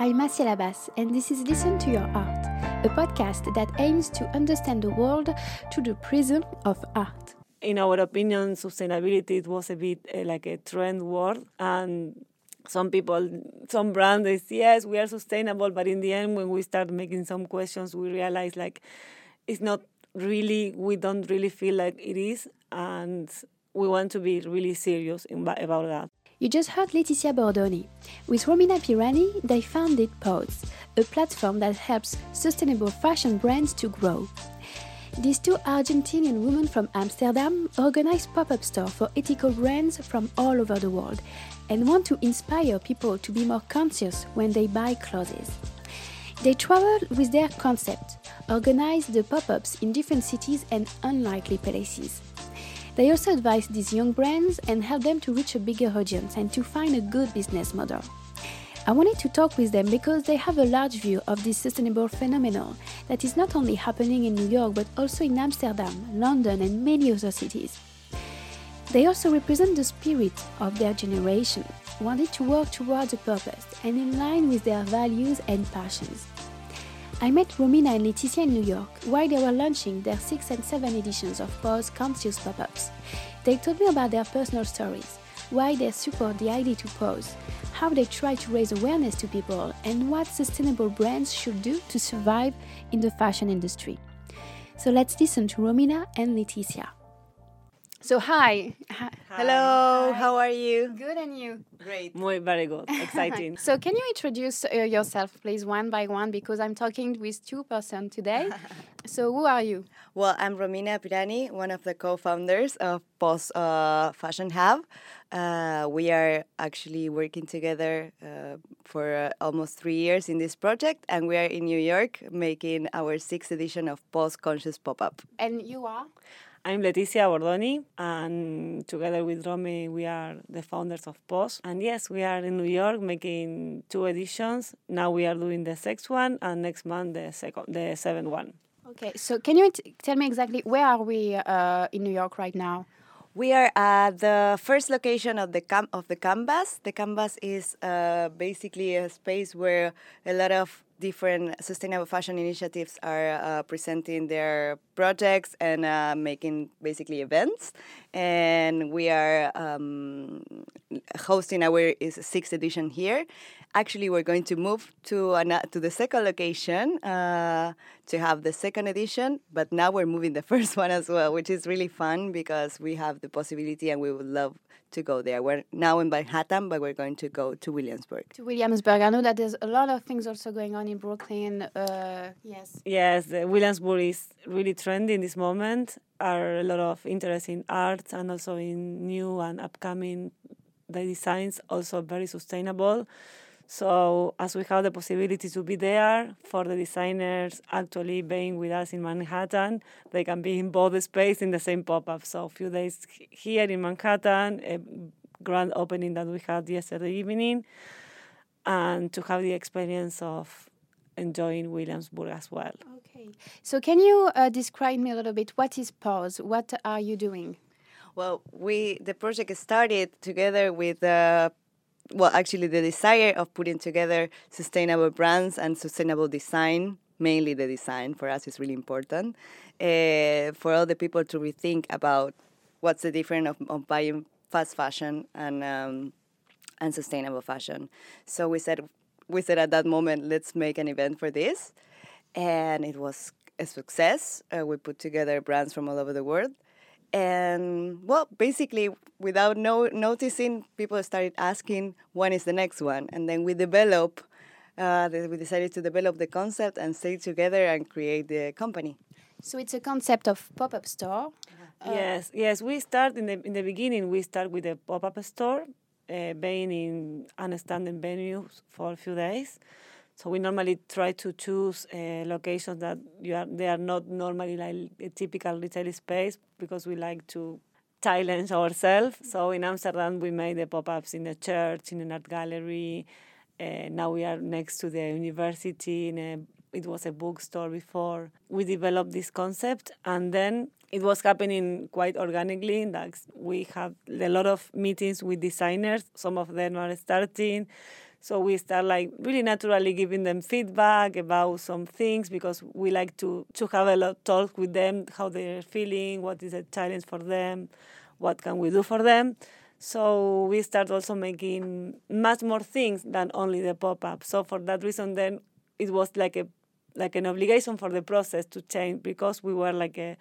I'm Masia Labas, and this is Listen to Your Art, a podcast that aims to understand the world through the prism of art. In our opinion, sustainability it was a bit uh, like a trend word, and some people, some brands, they say, yes, we are sustainable, but in the end, when we start making some questions, we realize like it's not really, we don't really feel like it is, and we want to be really serious in, about that. You just heard Leticia Bordoni. With Romina Pirani, they founded Pause, a platform that helps sustainable fashion brands to grow. These two Argentinian women from Amsterdam organize pop-up stores for ethical brands from all over the world and want to inspire people to be more conscious when they buy clothes. They travel with their concept, organize the pop-ups in different cities and unlikely places. They also advise these young brands and help them to reach a bigger audience and to find a good business model. I wanted to talk with them because they have a large view of this sustainable phenomenon that is not only happening in New York but also in Amsterdam, London, and many other cities. They also represent the spirit of their generation, wanted to work towards a purpose and in line with their values and passions. I met Romina and Leticia in New York while they were launching their 6 and 7 editions of Pause Conscious Pop Ups. They told me about their personal stories, why they support the idea to pause, how they try to raise awareness to people, and what sustainable brands should do to survive in the fashion industry. So let's listen to Romina and Letizia. So hi. hi. Hello. Hi. How are you? Good and you? Great. Muy very good. Exciting. so can you introduce uh, yourself, please, one by one, because I'm talking with two persons today. so who are you? Well, I'm Romina Pirani, one of the co-founders of Pause uh, Fashion Hub. Uh, we are actually working together uh, for uh, almost three years in this project, and we are in New York making our sixth edition of Pause Conscious Pop-Up. And you are? I'm Letizia Bordoni, and together with Romy, we are the founders of Pause. And yes, we are in New York making two editions. Now we are doing the sixth one, and next month the second, the seventh one. Okay, so can you t- tell me exactly where are we uh, in New York right now? We are at the first location of the cam- of the canvas. The canvas is uh, basically a space where a lot of different sustainable fashion initiatives are uh, presenting their projects and uh, making basically events. And we are um, hosting our sixth edition here. Actually, we're going to move to an, to the second location uh, to have the second edition, but now we're moving the first one as well, which is really fun because we have the possibility and we would love to go there. We're now in Manhattan, but we're going to go to Williamsburg. To Williamsburg. I know that there's a lot of things also going on in Brooklyn. Uh, yes. Yes, Williamsburg is really trendy in this moment. Are a lot of interest in art and also in new and upcoming the designs, also very sustainable. So as we have the possibility to be there for the designers actually being with us in Manhattan, they can be in both space in the same pop-up. So a few days here in Manhattan, a grand opening that we had yesterday evening, and to have the experience of enjoying Williamsburg as well. Okay. So can you uh, describe me a little bit what is Pause? What are you doing? Well, we the project started together with uh, well, actually, the desire of putting together sustainable brands and sustainable design, mainly the design for us is really important. Uh, for all the people to rethink about what's the difference of, of buying fast fashion and um, and sustainable fashion. So we said we said at that moment, let's make an event for this, and it was a success. Uh, we put together brands from all over the world and well basically without no noticing people started asking when is the next one? And then we develop uh, we decided to develop the concept and stay together and create the company. So it's a concept of pop-up store? Uh, yes yes we start in the in the beginning we start with a pop-up store uh, being in an understanding venues for a few days so we normally try to choose uh, locations that you are they are not normally like a typical retail space because we like to challenge ourselves. So in Amsterdam we made the pop-ups in a church, in an art gallery. Uh, now we are next to the university in a it was a bookstore before we developed this concept and then it was happening quite organically that we had a lot of meetings with designers some of them are starting So we start like really naturally giving them feedback about some things because we like to, to have a lot talk with them, how they're feeling, what is a challenge for them, what can we do for them. So we start also making much more things than only the pop-up. So for that reason, then it was like a like an obligation for the process to change because we were like a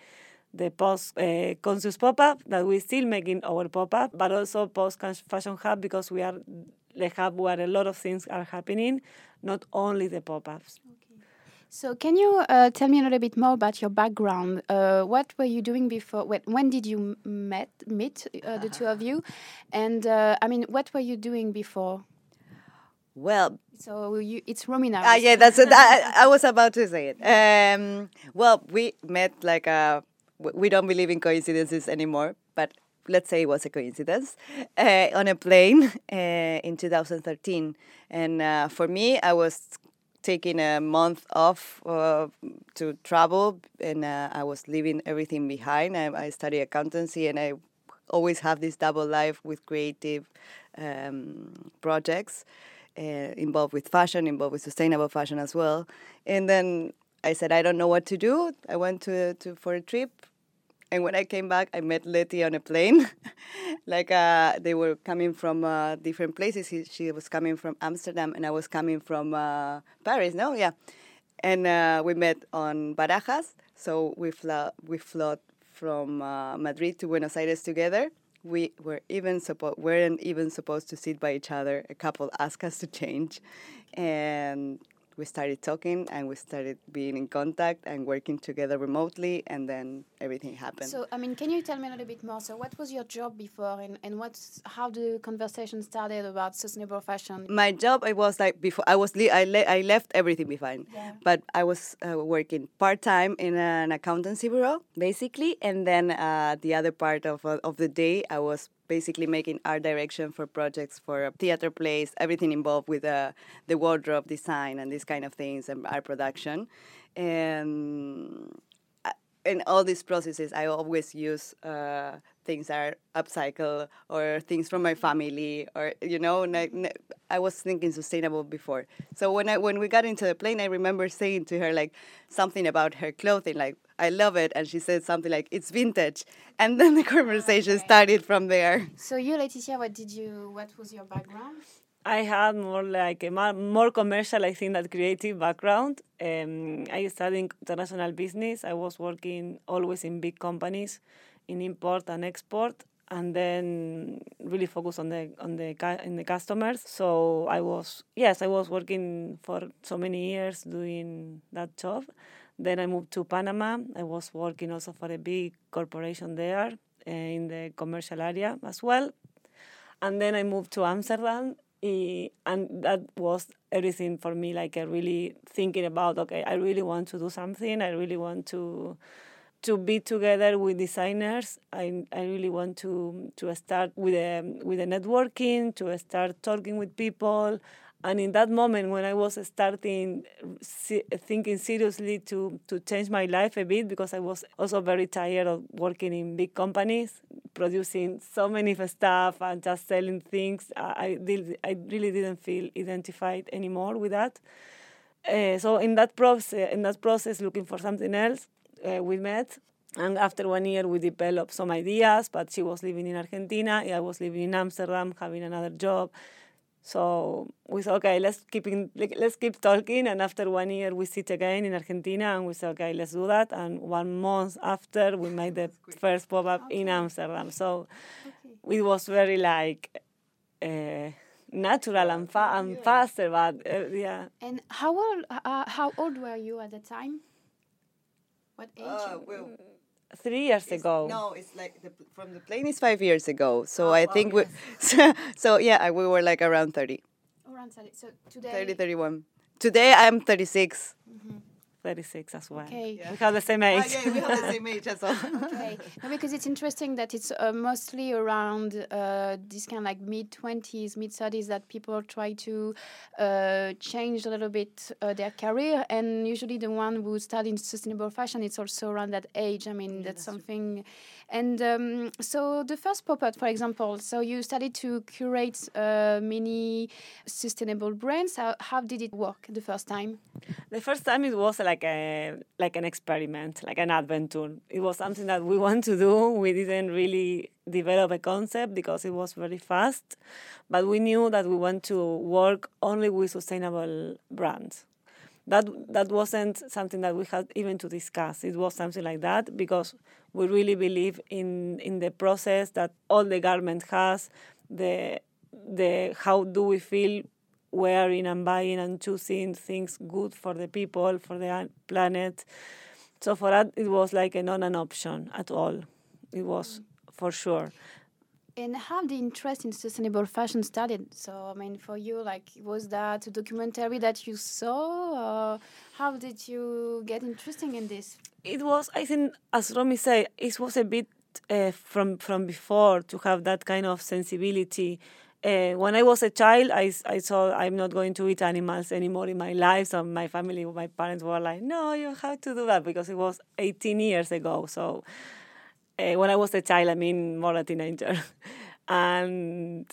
the pause uh, conscious pop-up that we still making our pop-up, but also pause fashion hub because we are the hub where a lot of things are happening, not only the pop-ups. Okay. So can you uh, tell me a little bit more about your background? Uh, what were you doing before? When, when did you met meet uh, the two of you? And uh, I mean, what were you doing before? Well, so you, it's Romina. Ah, yeah, that's it. I, I, was about to say it. Um, well, we met like a. We don't believe in coincidences anymore, but let's say it was a coincidence uh, on a plane uh, in 2013. And uh, for me, I was taking a month off uh, to travel, and uh, I was leaving everything behind. I, I study accountancy, and I always have this double life with creative um, projects uh, involved with fashion, involved with sustainable fashion as well. And then I said, I don't know what to do. I went to, to for a trip. And when I came back, I met Letty on a plane. like uh, they were coming from uh, different places. He, she was coming from Amsterdam, and I was coming from uh, Paris. No, yeah. And uh, we met on Barajas. So we flew we flew from uh, Madrid to Buenos Aires together we were even suppo- weren't even supposed to sit by each other. A couple asked us to change, and we started talking and we started being in contact and working together remotely and then everything happened. So i mean can you tell me a little bit more? So what was your job before and, and what's how the conversation started about sustainable fashion? My job i was like before i was I, le- I left everything behind. Yeah. but i was uh, working part-time in an accountancy bureau basically and then uh, the other part of, uh, of the day i was basically making art direction for projects for theater plays, everything involved with uh, the wardrobe design and these kind of things and art production. And uh, in all these processes, I always use uh, things that are upcycle or things from my family or you know. I was thinking sustainable before. So when I when we got into the plane, I remember saying to her like something about her clothing, like I love it. And she said something like, it's vintage. And then the conversation okay. started from there. So you, Leticia, what did you, what was your background? I had more like a more commercial, I think, that creative background. Um, I studied international business. I was working always in big companies, in import and export, and then really focus on the on the in the customers. So I was yes, I was working for so many years doing that job, then I moved to Panama. I was working also for a big corporation there uh, in the commercial area as well. And then I moved to Amsterdam, and that was everything for me. Like I really thinking about, okay, I really want to do something. I really want to to be together with designers. I, I really want to to start with a with a networking, to start talking with people, and in that moment, when I was starting thinking seriously to, to change my life a bit, because I was also very tired of working in big companies, producing so many stuff and just selling things, I, did, I really didn't feel identified anymore with that. Uh, so in that process, in that process, looking for something else, uh, we met, and after one year, we developed some ideas. But she was living in Argentina, I was living in Amsterdam, having another job. So we said, okay, let's keep in, let's keep talking. And after one year, we sit again in Argentina, and we said, okay, let's do that. And one month after, we made the first pop up okay. in Amsterdam. So okay. it was very like uh, natural and, fa- and yeah. faster, but uh, yeah. And how old uh, how old were you at the time? What age? Uh, well, three years ago. No, it's like the, from the plane is five years ago. So oh, I think yes. we, so, so, yeah, we were like around 30. Around 30. So today. 30, 31. Today I'm 36. Mm-hmm. 36 as well. Okay. We have the same age. Ah, yeah, we have the same age as well. okay. No, because it's interesting that it's uh, mostly around uh, this kind of like mid 20s, mid 30s that people try to uh, change a little bit uh, their career. And usually the one who start in sustainable fashion, it's also around that age. I mean, that's, something. And um, so the first pop up, for example, so you started to curate uh, many sustainable brands. How, how did it work the first time? The first time it was like a like an experiment, like an adventure. It was something that we want to do. We didn't really develop a concept because it was very fast, but we knew that we want to work only with sustainable brands. That that wasn't something that we had even to discuss. It was something like that because we really believe in in the process that all the garment has the the how do we feel wearing and buying and choosing things good for the people for the planet. So for that it was like a not an option at all. It was for sure and how the interest in sustainable fashion started so i mean for you like was that a documentary that you saw or how did you get interested in this it was i think as romy said it was a bit uh, from from before to have that kind of sensibility uh, when I was a child, I, I saw I'm not going to eat animals anymore in my life. So my family, my parents were like, no, you have to do that because it was 18 years ago. So uh, when I was a child, I mean, more a teenager. and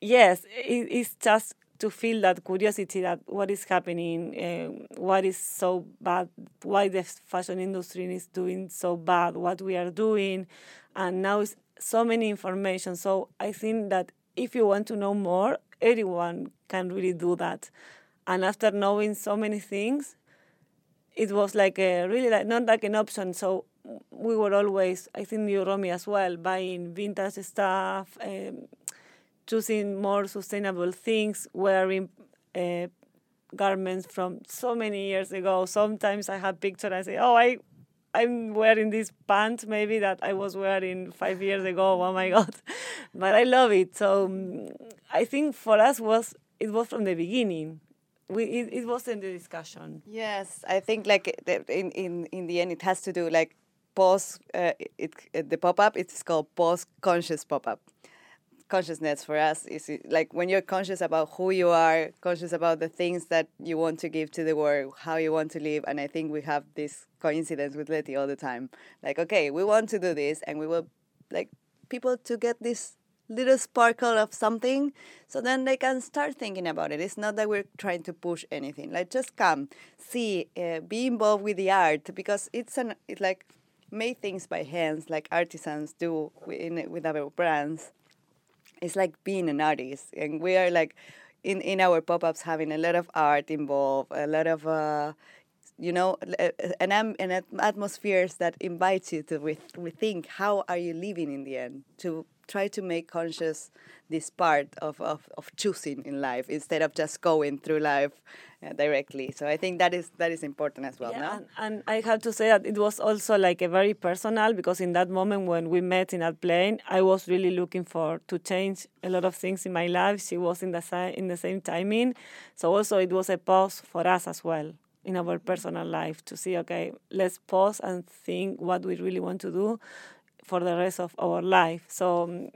yes, it, it's just to feel that curiosity that what is happening, uh, what is so bad, why the fashion industry is doing so bad, what we are doing. And now it's so many information. So I think that if you want to know more, anyone can really do that. And after knowing so many things, it was like a really like not like an option. So we were always, I think you Romy as well, buying vintage stuff, um, choosing more sustainable things, wearing uh, garments from so many years ago. Sometimes I have pictures. And I say, "Oh, I I'm wearing this pants maybe that I was wearing five years ago. Oh my god! But I love it. So um, I think for us was it was from the beginning. We it, it wasn't the discussion. Yes, I think like in in in the end it has to do like pause uh, it, it the pop up. It's called pause conscious pop up consciousness for us is like when you're conscious about who you are, conscious about the things that you want to give to the world, how you want to live. And I think we have this coincidence with Letty all the time. Like, okay, we want to do this, and we will like people to get this little sparkle of something so then they can start thinking about it it's not that we're trying to push anything like just come see uh, be involved with the art because it's an it's like made things by hands like artisans do in, with our brands. It's like being an artist and we are like in in our pop-ups having a lot of art involved a lot of uh, you know an, an atmospheres that invites you to rethink how are you living in the end to try to make conscious this part of, of, of choosing in life instead of just going through life uh, directly. So I think that is that is important as well. Yeah, no? and, and, I have to say that it was also like a very personal because in that moment when we met in that plane, I was really looking for to change a lot of things in my life. She was in the same in the same timing, so also it was a pause for us as well in our personal life to see okay let's pause and think what we really want to do for the rest of our life. So um,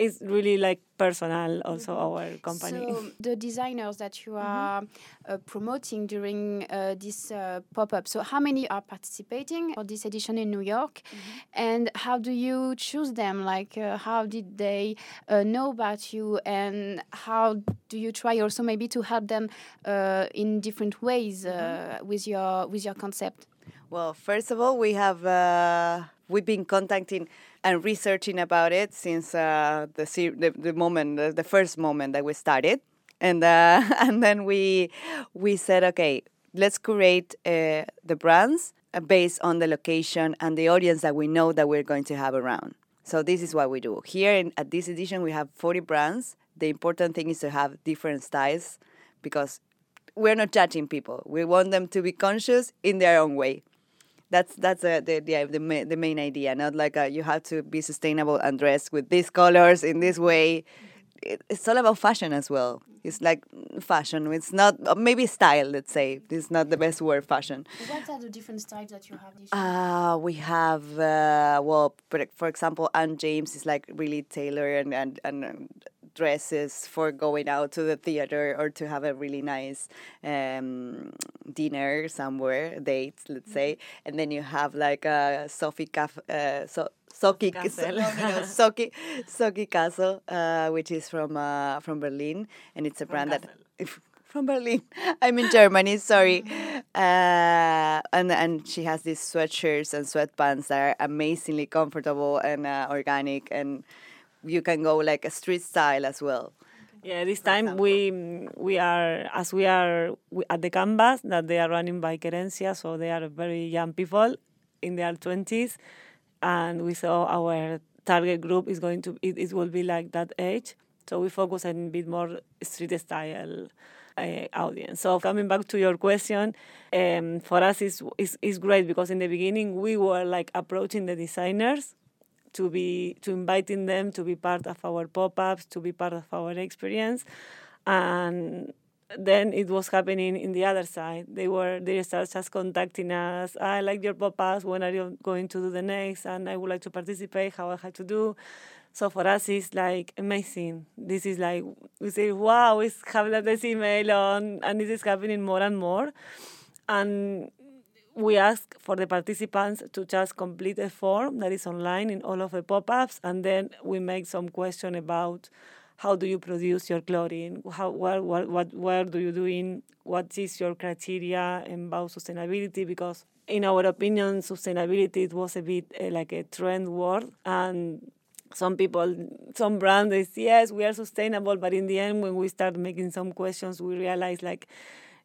it's really like personal also mm-hmm. our company so the designers that you are mm-hmm. uh, promoting during uh, this uh, pop-up so how many are participating for this edition in new york mm-hmm. and how do you choose them like uh, how did they uh, know about you and how do you try also maybe to help them uh, in different ways mm-hmm. with your with your concept well first of all we have we've been contacting and researching about it since uh, the, the, the moment the, the, first moment that we started. And uh, and then we we said okay let's create uh, the brands based on the location and the audience that we know that we're going to have around. So this is what we do. Here in, at this edition we have 40 brands. The important thing is to have different styles because we're not judging people. We want them to be conscious in their own way that's that's a, the the the, the main idea. Not like a, you have to be sustainable and dress with these colors in this way. it, it's all about fashion as well. It's like fashion. It's not uh, maybe style. Let's say it's not the best word, fashion. What are the different styles that you have? Uh, we have uh, well, for example, Anne James is like really tailored and and, and dresses for going out to the theater or to have a really nice um, dinner somewhere, dates, let's say. Mm-hmm. And then you have like a Sophie Caf- uh, so Soki Castle, no, no, no, Soki, Soki Castle, uh, which is from uh, from Berlin, and it's a from brand Kassel. that from Berlin. I'm in Germany. Sorry, mm-hmm. uh, and and she has these sweatshirts and sweatpants that are amazingly comfortable and uh, organic, and you can go like a street style as well. Yeah, this time we we are as we are at the canvas that they are running by Querencia, so they are very young people in their twenties and we saw our target group is going to it, it will be like that age. So we focus on a bit more street style uh, audience. So coming back to your question um, for us is is is great because in the beginning we were like approaching the designers to be to inviting them to be part of our pop-ups to be part of our experience and then it was happening in the other side. They were they started just contacting us. I like your pop-ups. When are you going to do the next? And I would like to participate. How I have to do. So for us, it's like amazing. This is like we say, wow, it's having this email on, and this is happening more and more. And we ask for the participants to just complete a form that is online in all of the pop-ups, and then we make some question about how do you produce your chlorine, How what what what where do you doing? What is your criteria about sustainability? Because in our opinion, sustainability it was a bit uh, like a trend word, and some people, some brands, say yes, we are sustainable, but in the end, when we start making some questions, we realize like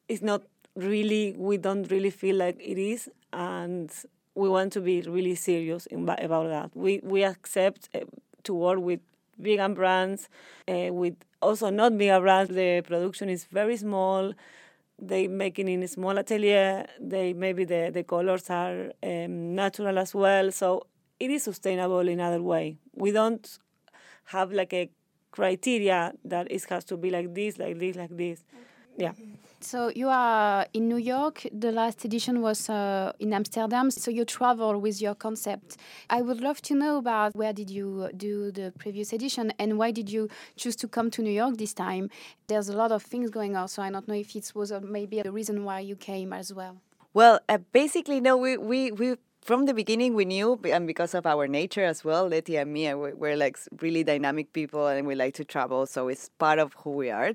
it's not really. We don't really feel like it is, and we want to be really serious in, about that. We we accept uh, to work with vegan brands uh, with also not vegan brands. The production is very small. They make it in a small atelier. They maybe the, the colors are um, natural as well. So it is sustainable in other way. We don't have like a criteria that it has to be like this, like this, like this. Okay. Yeah. So you are in New York. The last edition was uh, in Amsterdam. So you travel with your concept. I would love to know about where did you do the previous edition and why did you choose to come to New York this time? There's a lot of things going on, so I don't know if it was maybe the reason why you came as well. Well, uh, basically, no. We we we from the beginning we knew and because of our nature as well letty and me we're, we're like really dynamic people and we like to travel so it's part of who we are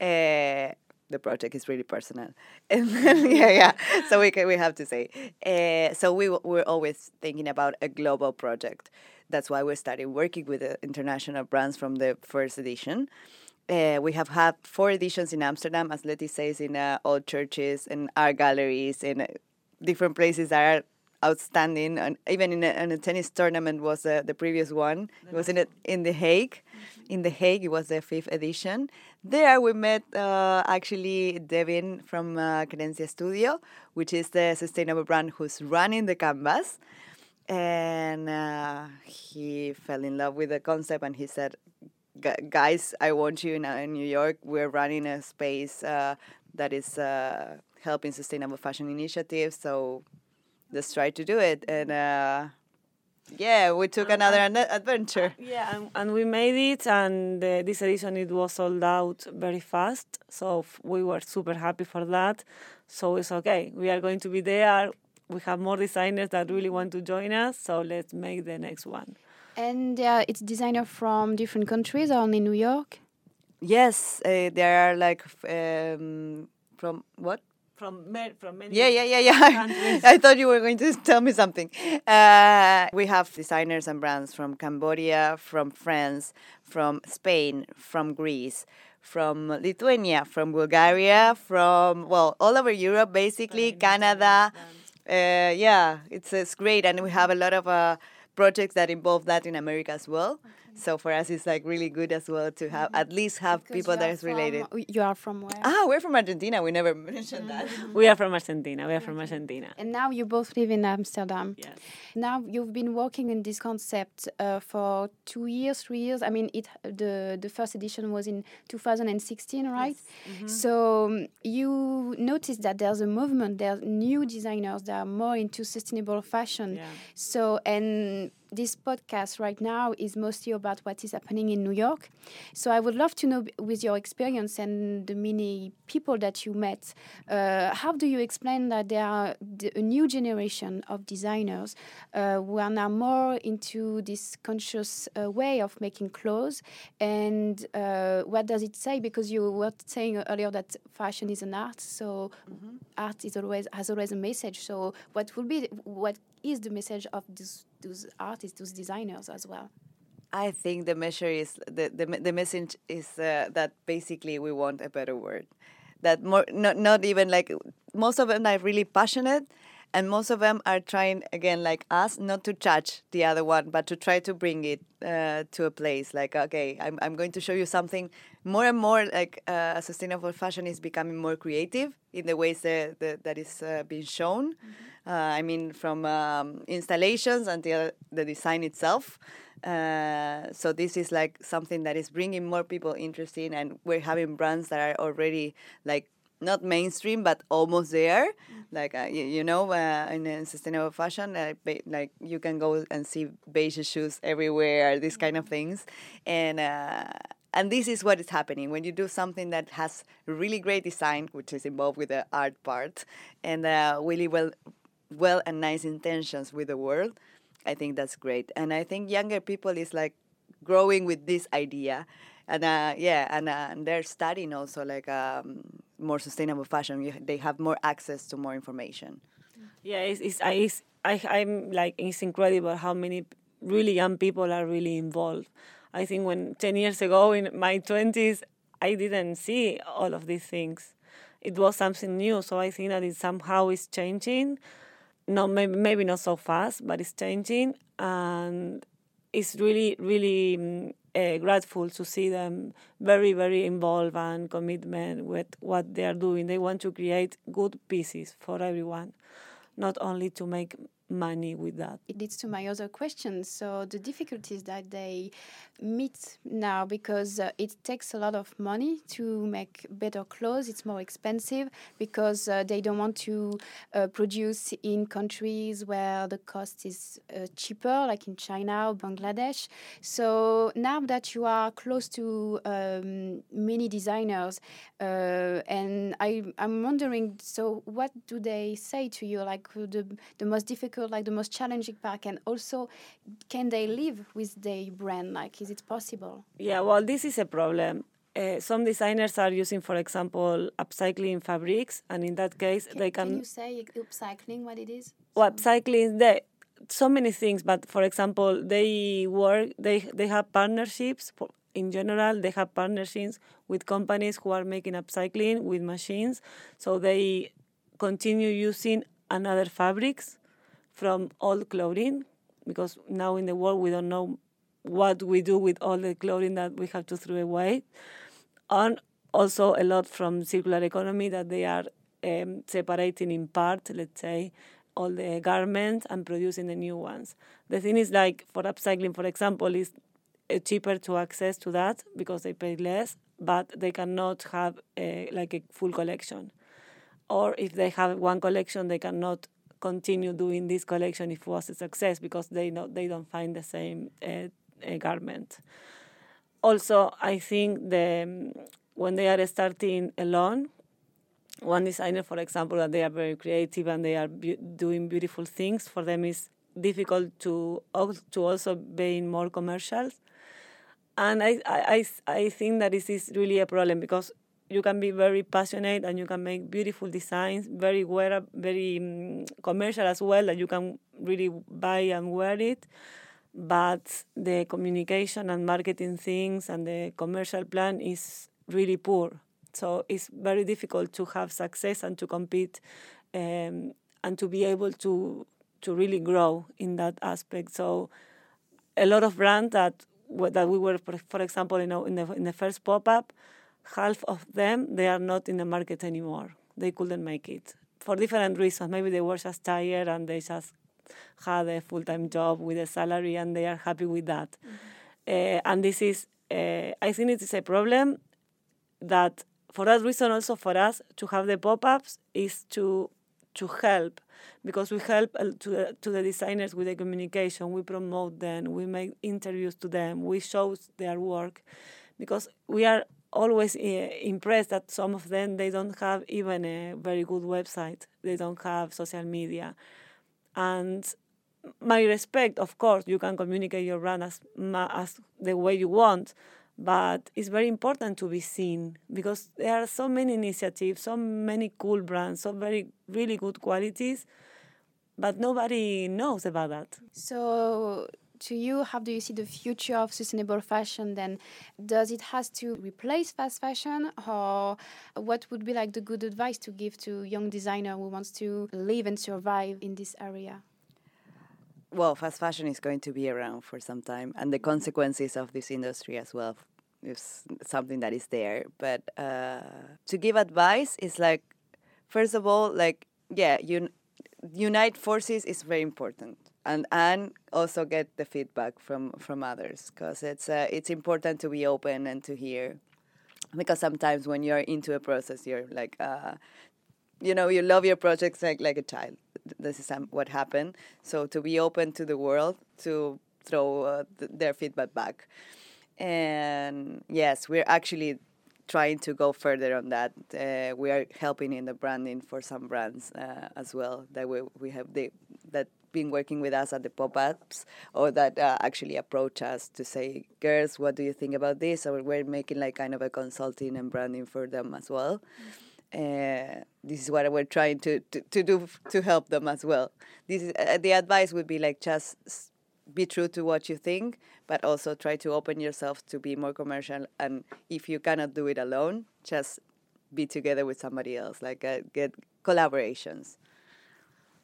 uh, the project is really personal. yeah, yeah. So we can, we have to say. Uh, so we we're always thinking about a global project. That's why we started working with the international brands from the first edition. Uh, we have had four editions in Amsterdam, as Letty says, in uh, old churches, in art galleries, in uh, different places that are outstanding. And even in a, in a tennis tournament was uh, the previous one. It was in a, in the Hague. In the Hague, it was the fifth edition. There we met uh, actually Devin from uh, Querencia Studio, which is the sustainable brand who's running the canvas. And uh, he fell in love with the concept and he said, Guys, I want you in, uh, in New York. We're running a space uh, that is uh, helping sustainable fashion initiatives. So let's try to do it. And yeah, we took another adventure. Yeah, and, and, we made it, and uh, this edition it was sold out very fast. So we were super happy for that. So it's okay. We are going to be there. We have more designers that really want to join us. So let's make the next one. And uh, it's designer from different countries, only New York. Yes, uh, there are like um, from what from from many yeah yeah yeah yeah. i thought you were going to tell me something. Uh, we have designers and brands from cambodia from france from spain from greece from lithuania from bulgaria from well all over europe basically canada. uh, yeah it's, it's great. And we have a lot of uh, projects that involve latin america as well So for us, it's like really good as well to have at least have Because people you that are related. from- You are from where? Ah, we're from Argentina. We never mentioned that. We are from Argentina. We are from Argentina. And now you both live in Amsterdam. Yes. Now you've been working in this concept uh, for two years, three years. I mean, it the the first edition was in 2016, right? Mm-hmm. So um, you notice that there's a movement. There are new designers that are more into sustainable fashion. Yeah. So and this podcast right now is mostly about what is happening in New York. So I would love to know, with your experience and the many people that you met, uh, how do you explain that there are a new generation of designers uh, who are now more into this conscious uh, way of making clothes, and uh, what does it say? Because you were saying earlier that fashion is an art, so art is always has always a message. So what will be what is the message of these those artists, those designers as well? I think the measure is the the, the message is uh, that basically we want a better word. That more not not even like most of them are really passionate, and most of them are trying again like us not to judge the other one, but to try to bring it uh, to a place like okay, I'm I'm going to show you something more and more like uh, sustainable fashion is becoming more creative in the ways that that, that is uh, being shown. Uh, I mean, from um, installations until the design itself. Uh, so this is like something that is bringing more people interested, and we're having brands that are already like not mainstream but almost there. Like uh, you, you know, uh, in, in sustainable fashion, uh, ba- like you can go and see beige shoes everywhere, these kind of things, and. Uh, and this is what is happening when you do something that has really great design, which is involved with the art part, and uh, really well, well and nice intentions with the world. I think that's great, and I think younger people is like growing with this idea, and uh, yeah, and, uh, and they're studying also like um, more sustainable fashion. You, they have more access to more information. Yeah, it's, it's, I, it's I, I'm like it's incredible how many really young people are really involved. I think when ten years ago in my twenties, I didn't see all of these things. It was something new, so I think that it somehow is changing. No, maybe maybe not so fast, but it's changing, and it's really really mm, uh, grateful to see them very very involved and commitment with what they are doing. They want to create good pieces for everyone not only to make money with that. It leads to my other question. So the difficulties that they meet now because uh, it takes a lot of money to make better clothes. It's more expensive because uh, they don't want to uh, produce in countries where the cost is uh, cheaper, like in China or Bangladesh. So now that you are close to um, many designers, uh, and I, I'm wondering, so what do they say to you? Like the the most difficult, like the most challenging part, and also can they live with their brand? Like, is it possible? Yeah, well, this is a problem. Uh, some designers are using, for example, upcycling fabrics, and in that case, Can, they can can. you say upcycling what it is? well, upcycling, they so many things. But for example, they work. They they have partnerships. For, in general, they have partnerships with companies who are making upcycling with machines, so they continue using another fabrics from old clothing because now in the world we don't know what we do with all the clothing that we have to throw away. And also a lot from circular economy that they are um, separating in part let's say all the garments and producing the new ones. The thing is like for upcycling for example is uh, cheaper to access to that because they pay less but they cannot have a, like a full collection. Or if they have one collection they cannot continue doing this collection if it was a success because they know they don't find the same uh, garment. Also i think the when they are starting alone one designer for example that they are very creative and they are bu- doing beautiful things for them is difficult to to also be in more commercials. And I, I, I I think that this is really a problem because you can be very passionate and you can make beautiful designs, very wear, very um, commercial as well, that you can really buy and wear it. But the communication and marketing things and the commercial plan is really poor. So it's very difficult to have success and to compete um, and to be able to to really grow in that aspect. So a lot of brands that that we were, for example, you know, in the in the first pop up, half of them they are not in the market anymore. They couldn't make it for different reasons. Maybe they were just tired and they just had a full time job with a salary and they are happy with that. Mm-hmm. Uh, and this is, uh, I think it is a problem that for that reason also for us to have the pop-ups is to to help because we help to the, to the designers with the communication we promote them we make interviews to them we show their work because we are always uh, impressed that some of them they don't have even a very good website they don't have social media and my respect of course you can communicate your brand as as the way you want but it's very important to be seen because there are so many initiatives, so many cool brands, so very really good qualities, but nobody knows about that. So to you, how do you see the future of sustainable fashion then? Does it has to replace fast fashion or what would be like the good advice to give to young designer who wants to live and survive in this area? well, fast fashion is going to be around for some time, and the consequences of this industry as well is something that is there. But uh, to give advice is like, first of all, like yeah, un- unite forces is very important, and and also get the feedback from from others because it's uh, it's important to be open and to hear, because sometimes when you're into a process, you're like. Uh, you know, you love your projects like, like a child this is what happened. So to be open to the world, to throw uh, th- their feedback back. And yes, we're actually trying to go further on that. Uh, we are helping in the branding for some brands uh, as well that we, we have the, that been working with us at the pop-ups or that uh, actually approach us to say, girls, what do you think about this? Or we're making like kind of a consulting and branding for them as well. Mm-hmm uh, this is what we're trying to, to, to do to help them as well. This is, uh, the advice would be like just be true to what you think, but also try to open yourself to be more commercial. And if you cannot do it alone, just be together with somebody else, like uh, get collaborations.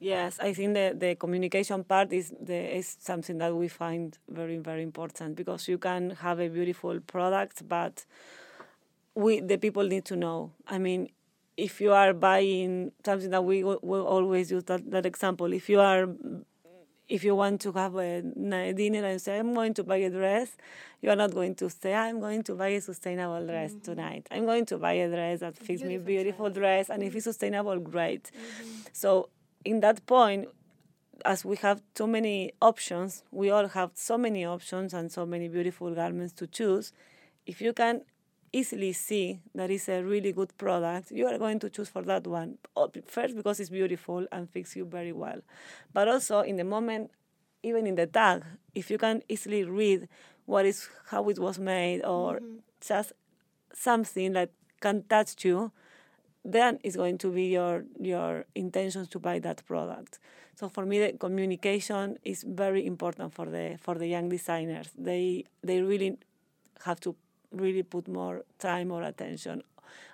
Yes, I think the, the communication part is the, is something that we find very very important because you can have a beautiful product, but we the people need to know. I mean, if you are buying something that we will always use that, that example if you are if you want to have a dinner and say i'm going to buy a dress you are not going to say i'm going to buy a sustainable dress mm-hmm. tonight i'm going to buy a dress that fits beautiful me beautiful dress, dress and if it's sustainable great mm-hmm. so in that point as we have too many options we all have so many options and so many beautiful garments to choose if you can easily see that it's a really good product, you are going to choose for that one. First, because it's beautiful and fits you very well. But also, in the moment, even in the tag, if you can easily read what is how it was made or mm-hmm. just something that can touch you, then it's going to be your your intentions to buy that product. So for me, the communication is very important for the for the young designers. They they really have to really put more time or attention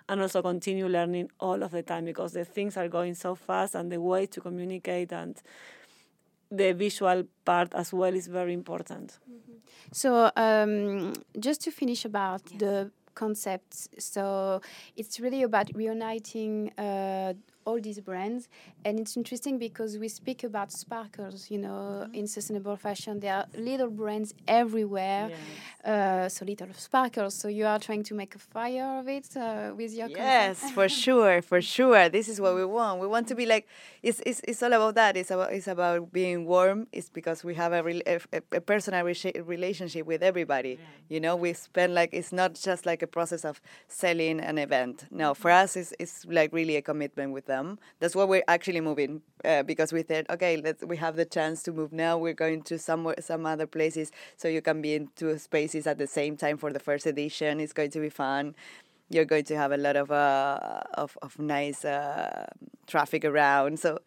and also continue learning all of the time because the things are going so fast and the way to communicate and the visual part as well is very important. Mm-hmm. So, um, just to finish about yes. the concepts, so it's really about reuniting uh, all these brands. And it's interesting because we speak about sparkles, you know, mm-hmm. in sustainable fashion. There are little brands everywhere, yes. uh, so little sparkles. So you are trying to make a fire of it uh, with your yes, for sure, for sure. This is what we want. We want to be like it's it's, it's all about that. It's about it's about being warm. It's because we have a, re- a, a, personal re- relationship with everybody. Yeah. You know, we spend like it's not just like a process of selling an event. No, for us, it's it's like really a commitment with them them. That's why we're actually moving uh, because we said, okay, let's we have the chance to move now. We're going to some some other places, so you can be in two spaces at the same time for the first edition. It's going to be fun. You're going to have a lot of uh, of, of nice uh, traffic around. So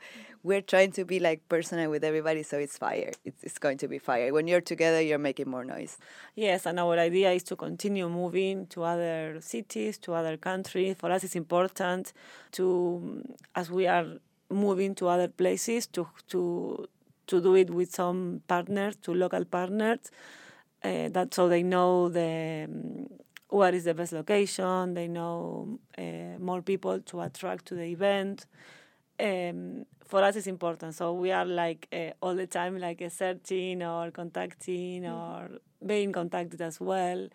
we're trying to be like personal with everybody so it's fire. It's, it's going to be fire. When you're together you're making more noise. Yes and our idea is to continue moving to other cities to other countries for us it's important to as we are moving to other places to to to do it with some partners to local partners uh, that so they know the um, what is the best location. They know uh, more people to attract to the event. Um, for us, it's important. So we are like uh, all the time, like searching or contacting mm-hmm. or being contacted as well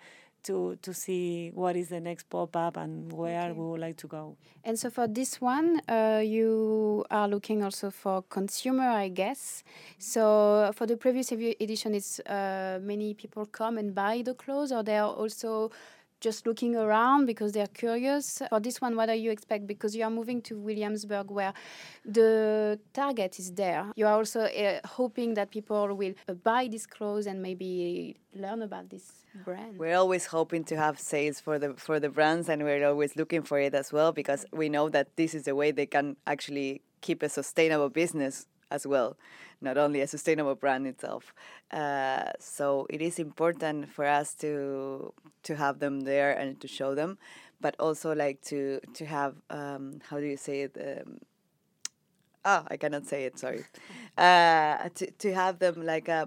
to to see what is the next pop up and where okay. we would like to go. And so for this one, uh, you are looking also for consumer, I guess. So for the previous edition, it's uh, many people come and buy the clothes, or they are also just looking around because they're curious. For this one, what do you expect? Because you are moving to Williamsburg where the target is there. You are also uh, hoping that people will uh, buy these clothes and maybe learn about this brand. We're always hoping to have sales for the for the brands and we're always looking for it as well because we know that this is the way they can actually keep a sustainable business as well, not only a sustainable brand itself. Uh, so it is important for us to to have them there and to show them, but also like to to have um, how do you say it? Um, ah, I cannot say it. Sorry. Uh, to to have them like a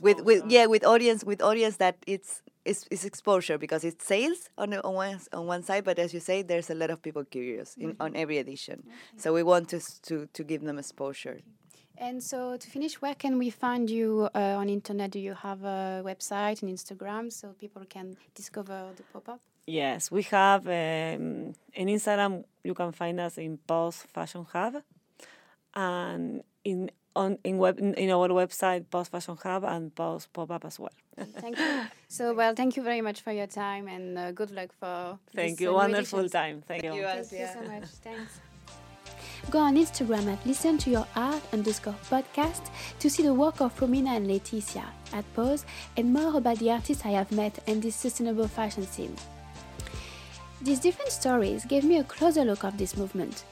with with yeah with audience with audience that it's it's, it's exposure because it's sales on on one on one side, but as you say, there's a lot of people curious in mm -hmm. on every edition. Okay. So we want to to to give them exposure. Okay. And so to finish, where can we find you uh, on internet? Do you have a website and Instagram so people can discover the pop-up? Yes, we have um, in Instagram. You can find us in Pause Fashion Hub, and in on in web in our website Pause Fashion Hub and Pause Pop Up as well. thank you. So well, thank you very much for your time and uh, good luck for. Thank you. Wonderful time. Thank, thank you. you. Thank you so much. Thanks. Go on Instagram at listen to your art underscore podcast to see the work of Romina and Leticia at Pause and more about the artists I have met and this sustainable fashion scene. These different stories gave me a closer look of this movement.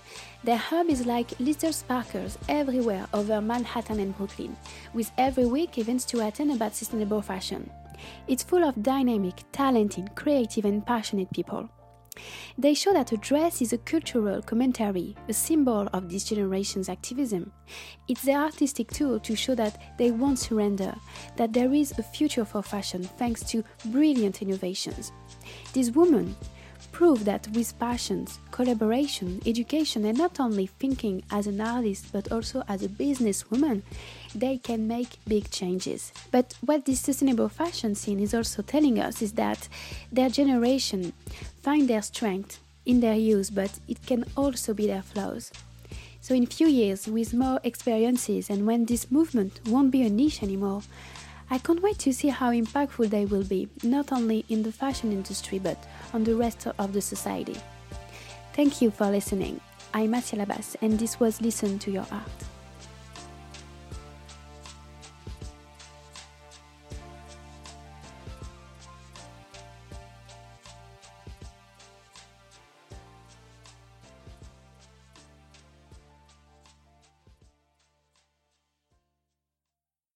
Their hub is like little sparkles everywhere over Manhattan and Brooklyn, with every week events to attend about sustainable fashion. It's full of dynamic, talented, creative, and passionate people. They show that a dress is a cultural commentary, a symbol of this generation's activism. It's their artistic tool to show that they won't surrender, that there is a future for fashion thanks to brilliant innovations. These women prove that with passions, collaboration, education, and not only thinking as an artist but also as a businesswoman, they can make big changes. But what this sustainable fashion scene is also telling us is that their generation find their strength in their use, but it can also be their flaws. So, in few years, with more experiences, and when this movement won't be a niche anymore, I can't wait to see how impactful they will be, not only in the fashion industry but on the rest of the society. Thank you for listening. I'm Mathia Labas, and this was Listen to Your Art.